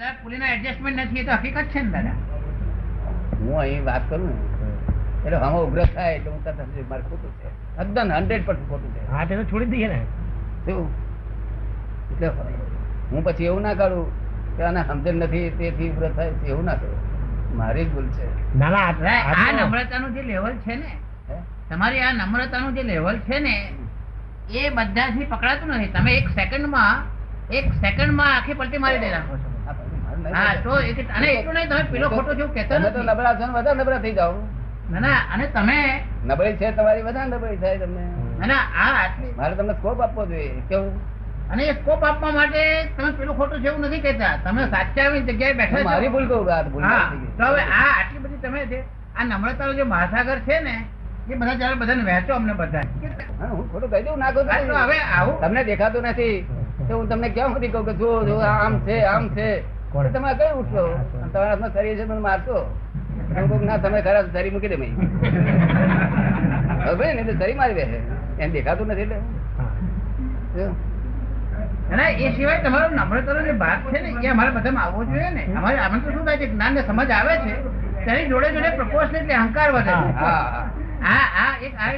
દાદા પુલીના એડજસ્ટમેન્ટ નથી એ તો હકીકત છે ને દાદા. હું અહીં વાત કરું એટલે આમાં ઉગ્ર થાય એટલે હું તરત મારે ખોટું છે. તદ્દન હંડ્રેડ પર્સન્ટ ખોટું છે. હા તે તો છોડી દઈએ ને. શું? એટલે હું પછી એવું ના કરું કે આને સમજણ નથી તેથી ઉગ્ર થાય છે એવું ના કરું. મારી જ ભૂલ છે. ના ના આ- નમ્રતાનું જે લેવલ છે ને તમારી આ નમ્રતાનું જે લેવલ છે ને એ બધાથી પકડાતું નથી. તમે એક સેકન્ડમાં એક સેકન્ડમાં આખી પલટી મારી દઈ રાખો છો. હા તો અને એટલું નહીં તમે પેલો ખોટો જેવું કહેતા તમે તો નબળા છો વધારે નબળા થઈ જાઓ. ના ના અને તમે નબળી છે તમારી વધારે નબળી થાય તમને. ના આ આટલી મારે તમને સ્કોપ આપવો જોઈએ કેવું? અને એ સ્કોપ આપવા માટે તમે પેલું ખોટું છે એવું નથી કહેતા. તમે સાચા આવી જગ્યાએ બેઠા મારી ભૂલ કહું તો હવે આ આટલી બધી તમે જે આ નમ્રતાનો જે મહાસાગર છે ને એ બધા જયારે બધાને વહેંચો અમને બધા હા, ખોટું કહી દઉં ના કહું હવે આવું તમને દેખાતું નથી. તો હું તમને ક્યાં સુધી કહું કે જો જો આમ છે આમ છે. તમે કઈ ઉઠશો? તમારા હાથમાં શરીર છે મને મારશો? ના તમે ખરા શરીર મૂકી દે મેં. હવે ને શરીર મારી દે એને દેખાતું નથી એટલે. હા. જો. અને એ સિવાય તમારો નમ્રતાનો જે ભાગ છે ને એ અમારે બધામાં આવવો જોઈએ ને. અમારે આમાં તો શું થાય છે જ્ઞાન ને સમજ આવે છે તેની જોડે જોડે પ્રપોઝનેટલી અહંકાર વધે છે. હા હા. આ આ એક આ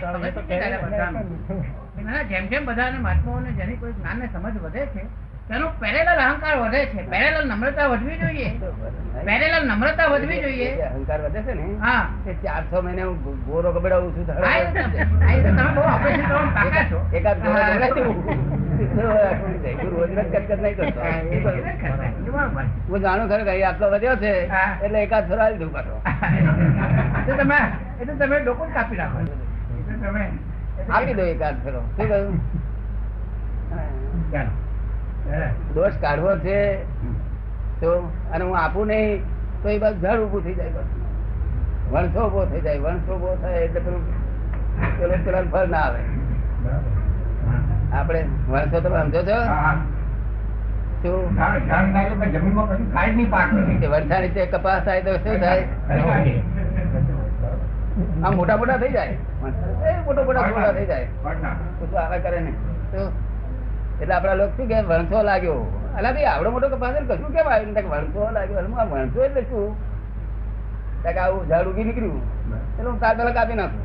ના, જેમ જેમ બધા મહાત્માઓને જેની કોઈ જ્ઞાન ને સમજ વધે છે તેનો પેરેલલ અહંકાર વધે છે. પેરેલલ નમ્રતા વધવી જોઈએ. પેરેલલ નમ્રતા વધવી જોઈએ. અહંકાર વધે છે ને? હા. તે ચાર છ મહિને હું ગોરો ગબડાવું છું એકાદ હા. જાણું ખરું કે આટલો વધ્યો છે એટલે એકાદ આવી દઉં પાછો. એ તમે એટલે તમે લોકો કાપી નાખો તમે આપી દો એકાદ ફેરો શું કહ્યું? ચાલો. દોષ કાઢવો છે તો અને હું આપું નહીં તો એ બસ ઝાડ ઉભું થઈ જાય બસ. વણસો ઊભો થઈ જાય વણસો ઊભો થાય એટલે પેલું પેલું પેલા ફળ ના આવે. આપણે વણસો તમે સમજો છો? કપાસ થાય તો શું થાય? આમ મોટા મોટા થઈ જાય. મોટા મોટા થઈ જાય. આવે. કરે તો એટલે આપડા લોકો શું કે વણસો લાગ્યો. અલા ભાઈ આવડો મોટો કપાસ કશું કેમ આવ્યું વણસો લાગ્યો. વણસો એટલે શું? આવું ઝાડ ઉગી નીકળ્યું. એટલે હું તાર પેલા કાપી નાખું.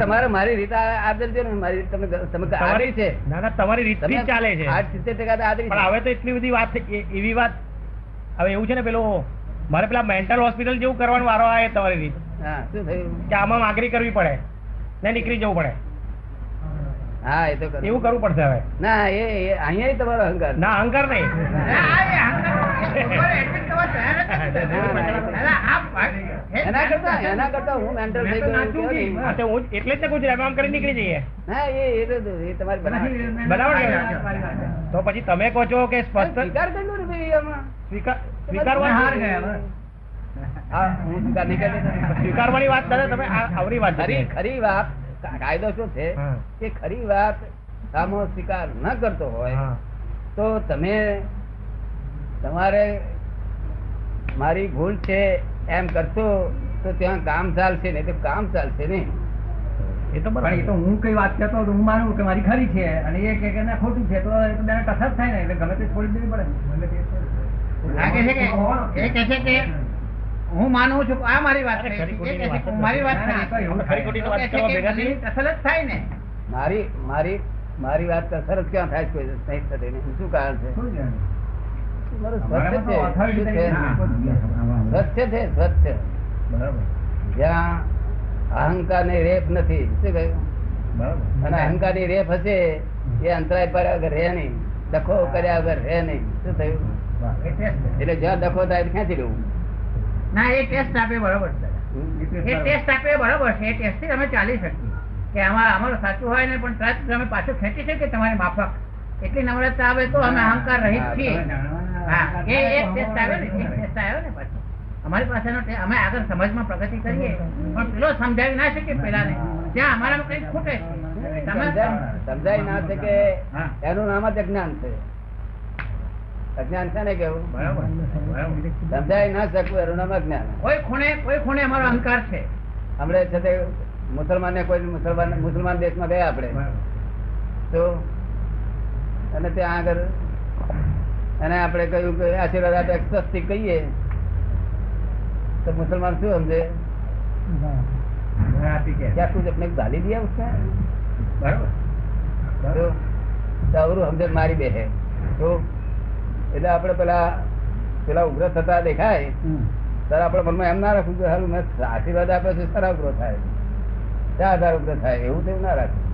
તમારે મારી રીત આદર છે ને મારી તમે તમે આદરી છે. ના ના તમારી રીત ચાલે છે. આઠ સિત્તેર ટકા આદરી પણ હવે તો એટલી બધી વાત એવી વાત હવે એવું છે ને પેલો મારે પેલા મેન્ટલ હોસ્પિટલ જેવું કરવાનો વારો આવે તમારી રીત. હા શું થયું? કે આમાં માગણી કરવી પડે ને નીકળી જવું પડે. હા એ તો એવું કરવું પડશે હવે ના એ અહીંયા તમારો અહંકાર ના અહંકાર નહીં એના કરતા એના કરતા હું મેન્ટલ થઈ ગયો. હા, એટલે જ આમ કરી નીકળી જઈએ હા એ એ તો એ તમારી બનાવટ. તો પછી તમે કહો છો કે સ્પષ્ટ સ્વીકાર કરી લો ને ભાઈ આમાં. સ્વીકાર સ્વીકારવા હાર ગયા હા હું સ્વીકાર નહીં કરી સ્વીકારવાની વાત દાદા તમે આ- આવરી વાત ખરી ખરી વાત કાયદો શું છે? કે ખરી વાત સામો સ્વીકાર ન કરતો હોય તો તમે તમારે મારી ભૂલ છે એમ કરશો તો ત્યાં કામ ચાલશે નહીં તો કામ ચાલશે નહીં. એ તો બરાબર. એ તો હું કઈ વાત કરતો હું માનું કે મારી ખરી છે અને એ કે કે ના ખોટું છે તો એ તો બેને ટસર થાય ને એટલે ગમે તે છોડી દેવી પડે. કે એ કહે છે કે હું માનું છું આ મારી વાત મારી વાત જ થાય ને. મારી મારી મારી વાત તો સરસ ક્યાં થાય છે કોઈ નહીં થતી નહીં. શું કારણ છે? સ્વચ્છ છે. સ્વચ્છ છે સ્વચ્છ જ્યાં અહંકારની રેપ નથી શું કહ્યું? અને અહંકારની રેપ હશે એ અંતરાય પર અગર રહે નહીં. ડખો કર્યા વગર રહે નહીં. શું થયું. એટલે જ્યાં ડખો થાય ખેંચી લેવું? ના એ ટેસ્ટ આપે બરોબર? એ. ટેસ્ટ આપે. બરોબર છે એ ટેસ્ટથી અમે ચાલી શકીએ. કે આમાં અમારું સાચું હોય ને પણ તરત તમે પાછું ખેંચી શકીએ તમારી માફક. એટલી નમ્રતા આવે તો અમે અહંકાર રહિત છીએ. હા એ એક ટેસ્ટ આવ્યો ને એક ટેસ્ટ આવ્યો ને પાછો. અમારી પાસેનો અમે આગળ સમાજમાં પ્રગતિ કરીએ પણ પેલો સમજાવી ના શકીએ પેલાને ત્યાં અમારામાં કઈ ખૂટે સમજાય ના શકે એનું નામ જ અજ્ઞાન છે. અજ્ઞાન છે ને કેવું બરાબર બરાબર. સમજાય ના શકવું એનું નામ અજ્ઞાન કોઈ ખૂણે કોઈ ખૂણે અમારો અહંકાર છે હમણાં છે તે મુસલમાન ને કોઈ મુસલમાન મુસલમાન દેશમાં ગયા આપણે તો અને ત્યાં આગળ અને આપણે કહ્યું કે આશીર્વાદ આપે સ્વસ્તિક કહીએ તો મુસલમાન શું સમજે क्या कुछ अपने को गाली दिया उसने તો તો અવરું સમજણ મારી બે હે તો એટલે આપણે પેલા પેલા ઉગ્ર થતા દેખાય સર આપણે મનમાં એમ ના રાખવું કે સારું મેં આશીર્વાદ આપે છે સારા ઉગ્ર થાય. ચાર આધાર ઉગ્ર થાય? એવું તેવું ના રાખવું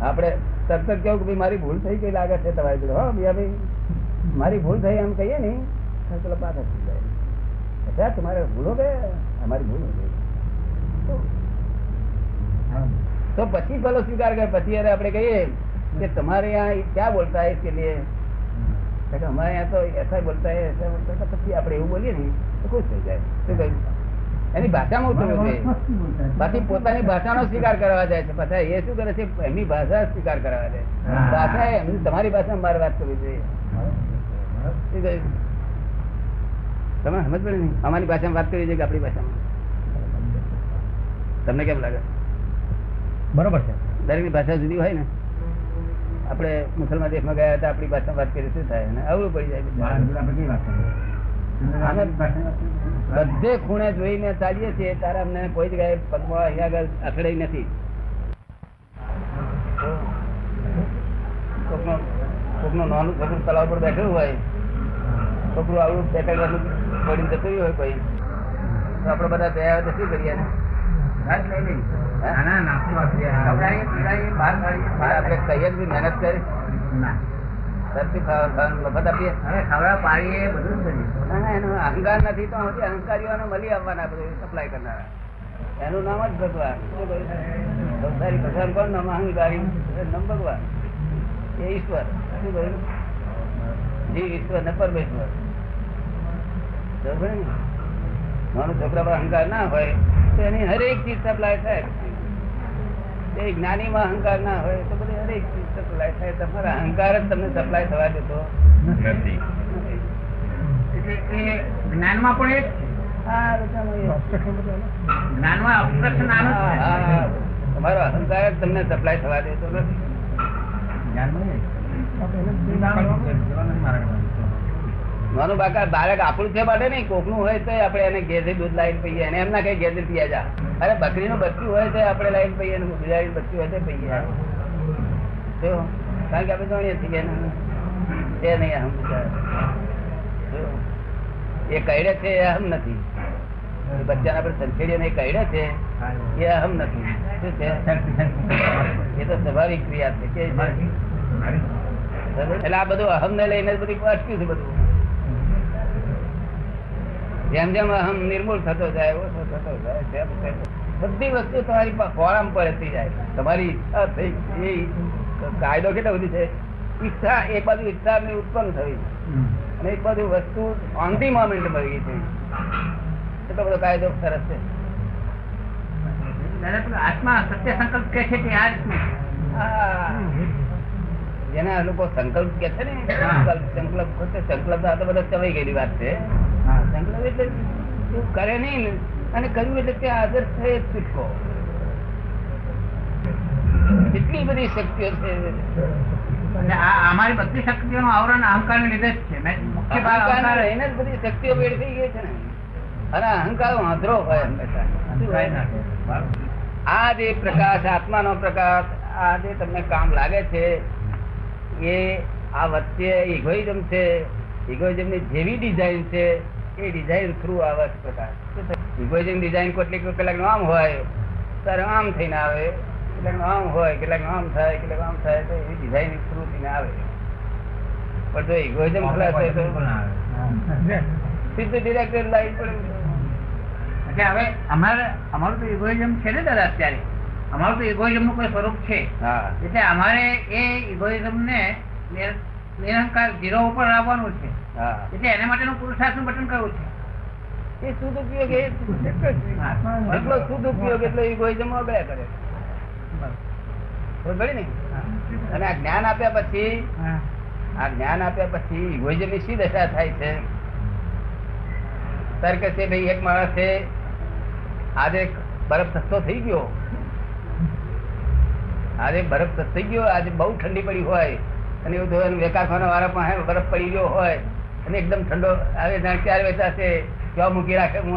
આપણે તરત જ કેવું કે ભાઈ મારી ભૂલ થઈ ગઈ લાગે છે તમારી જોડે. હા બીજા ભાઈ મારી ભૂલ થઈ એમ કહીએ ને પેલા પાછા થઈ જાય. અચ્છા તમારે ભૂલો કે? અમારી ભૂલ હોય તો પછી ભલો સ્વીકાર કરે. પછી અરે આપણે કહીએ કે તમારે આ ક્યાં બોલતા હે કે લીએ અમારે અહીંયા તો એસઆઈ બોલતા એસઆઈ બોલતા પછી આપણે એવું બોલીએ ને તો ખુશ થઈ જાય. શું કહ્યું? એની ભાષામાં ઉતરવું છે? બાકી પોતાની ભાષાનો સ્વીકાર કરવા જાય છે. પાછા એ શું કરે છે? એમની ભાષા સ્વીકાર કરવા જાય ભાષા એમની તમારી ભાષામાં મારે વાત કરવી જોઈએ શું કહ્યું? તમે સમજ પડે ને? અમારી ભાષામાં વાત કરવી જોઈએ કે આપણી ભાષામાં? તમને કેમ લાગે? બરોબર છે. દરેકની ભાષા જુદી હોય ને? આપણે મુસલમાન દેશમાં ગયા હતા આપણી ભાષામાં વાત કરી શું થાય? અવળું પડી જાય બધે ખૂણે જોઈને ચાલીએ છીએ તારા અમને કોઈ જગ્યાએ પગમાં અહીંયા આગળ અથડાઈ નથી. કોકનો કોકનું નાનું છોકરું તળાવ પર બેઠેલું હોય છોકરું આવું બે ત્રણ વર્ષનું જતું હોય કોઈ. તો આપણે બધા તો શું કરીએ? આપણે કહીએ ભઈ મહેનત કરી. અહંકાર નથી તો હજી અહંકારીઓને મળી આવવાના બધું સપ્લાય કરનારા. એનું નામ જ ભગવાન? સંસારી ભગવાન કોણ? નામ અહંકારી. નામ ભગવાન. એ ઈશ્વર. શું કહ્યું? જીવ ઈશ્વર ને પરમેશ્વર? નાનું છોકરા પર અહંકાર ના હોય તો એની હરેક ચીજ સપ્લાય થાય. એ જ્ઞાનીમાં અહંકાર ના હોય તો બધી હરેક ચીજ સપ્લાય થાય તમારા અહંકાર જ તમને સપ્લાય થવા દેતો નથી જ્ઞાનમાં પણ એ જ છે. આ રચાનું એ. જ્ઞાનમાં obstruction આનું જ છે. હા, હા. તમારો અહંકાર જ તમને સપ્લાય થવા દેતો નથી નાનું બાકા બાળક આપણું છે માટે નહીં કોકનું હોય તો આપણે એને ઘેરથી દૂધ લાવીને પીએ એને એમના કઈ ઘેરથી પીયા જા. અરે બકરીનું બચ્ચું હોય તો આપણે લાવીને પીએ ને બિલાડીનું બચ્ચું હોય તો પીએ. જો કારણ કે આપણે જાણીએ છીએ કે એને નહીં અહમ એ કહેડે છે એ અહમ નથી. બચ્ચાને આપણે સંખેડીએ એ કઈડે છે એ અહમ નથી. શું છે? એ તો સ્વાભાવિક ક્રિયા છે. કે? એટલે આ બધું અહમ ને લઈને બધું અટક્યું છે બધું. જેમ જેમ અહમ નિર્મૂળ થતો જાય ઓછો થતો જાય બધી વસ્તુ તમારી ખોળામાં પડતી જાય. તમારી ઈચ્છા થઈ એ કાયદો કેટલો બધી છે? ઈચ્છા એક બાજુ ઈચ્છા ઉત્પન્ન થઈ અને એક બાજુ વસ્તુ ઓન ધી મોમેન્ટ મળી ગઈ થઈ. એટલો બધો કાયદો સરસ છે. આત્મા સત્ય સંકલ્પ કે છે તે આ રીતનું? જેના લોકો સંકલ્પ કે છે ને સંકલ્પ સંકલ્પ સંકલ્પ આ તો બધા ચવાઈ ગયેલી વાત છે. સંકલ્પ એટલે તું કરે નહીં અને કર્યું એટલે તે આદર થઈ છૂટકો એટલી બધી શક્તિઓ છે આ અમારી બધી શક્તિઓનું આવરણ અહંકારને લીધે જ છે. મેં મુખ્ય ભાગ અહંકાર અહંકાર એને જ બધી શક્તિઓ વેડ થઈ ગઈ છે ને. અને અહંકાર વાંધરો હોય? હંમેશા આ જે પ્રકાશ આત્માનો પ્રકાશ આ જે તમને કામ લાગે છે એ આ વચ્ચે ઇગોઇઝમ છે. ઇગોઇઝમની જેવી ડિઝાઇન છે. એ ડિઝાઇન થ્રુ આવે છે પ્રકાશ ઇગોઇઝમ ડિઝાઇન કેટલીક કેટલાક આમ હોય ત્યારે આમ થઈને આવે. કેટલાક આમ હોય કેટલાક આમ થાય કેટલાક આમ થાય તો એ ડિઝાઇન થ્રુ થઈને આવે. પણ જો ઇગોઇઝમ ખલાસ હોય તો સીધું ડિરેક્ટર લાઈન પડે હવે અમારે અમારું તો ઇગોઇઝમ છે ને દાદા અત્યારે. અમારું તો ઇગોઇઝમનું કોઈ સ્વરૂપ છે. હા. એટલે અમારે એ ઇગોઇઝમ ને નિરંકાર ઝીરો ઉપર લાવવાનું છે. હા. એટલે એના માટેનું પુરુષાર્થનું બટન કરવું છે. એ શુદ્ધ ઉપયોગ એ એટલો શુદ્ધ ઉપયોગ એટલો ઇગોઇઝમ અગળ્યા કરે. પડી ને? અને આ જ્ઞાન આપ્યા પછી આ જ્ઞાન આપ્યા પછી ઇગોઇઝમની શી દશા થાય છે? તર્ક છે ભાઈ એક માણસ છે આજે બરફ સસ્તો થઈ ગયો. આજે બરફ સસ્તો થઈ ગયો આજે બહુ ઠંડી પડી હોય. અને એવું ધોરણ વેકારખાના વાળા પણ બરફ પડી ગયો હોય, અને એકદમ ઠંડો આવે જાણે ક્યારે વેચાશે કેવા મૂકી રાખે હું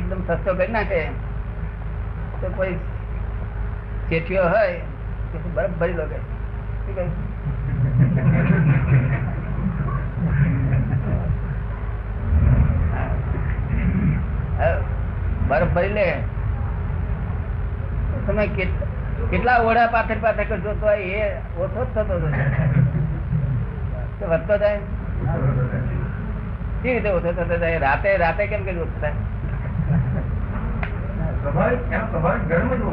એકદમ સસ્તો કરી નાખે. તો કોઈ શેઠિયો હોય, તો બરફ ભરી લો કે બરફ ભરી લે. તમે કેટલા ઓઢા પાથર પાથર કરશો તો એ ઓછો જ થતો હતો વધતો જાય? કેવી રીતે ઓછો થતો જાય? રાતે રાતે કેમ કે ઓછો થાય?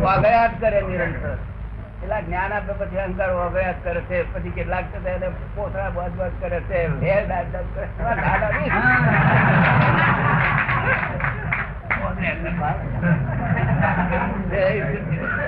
વાગયાત કરે નિરંતર. કેટલાક જ્ઞાન આપે પછી અહંકાર વાગયાત કરે છે પછી કેટલાક પોતળા બાદ બાદ કરે છે દાદ દાદ કરે. દાદા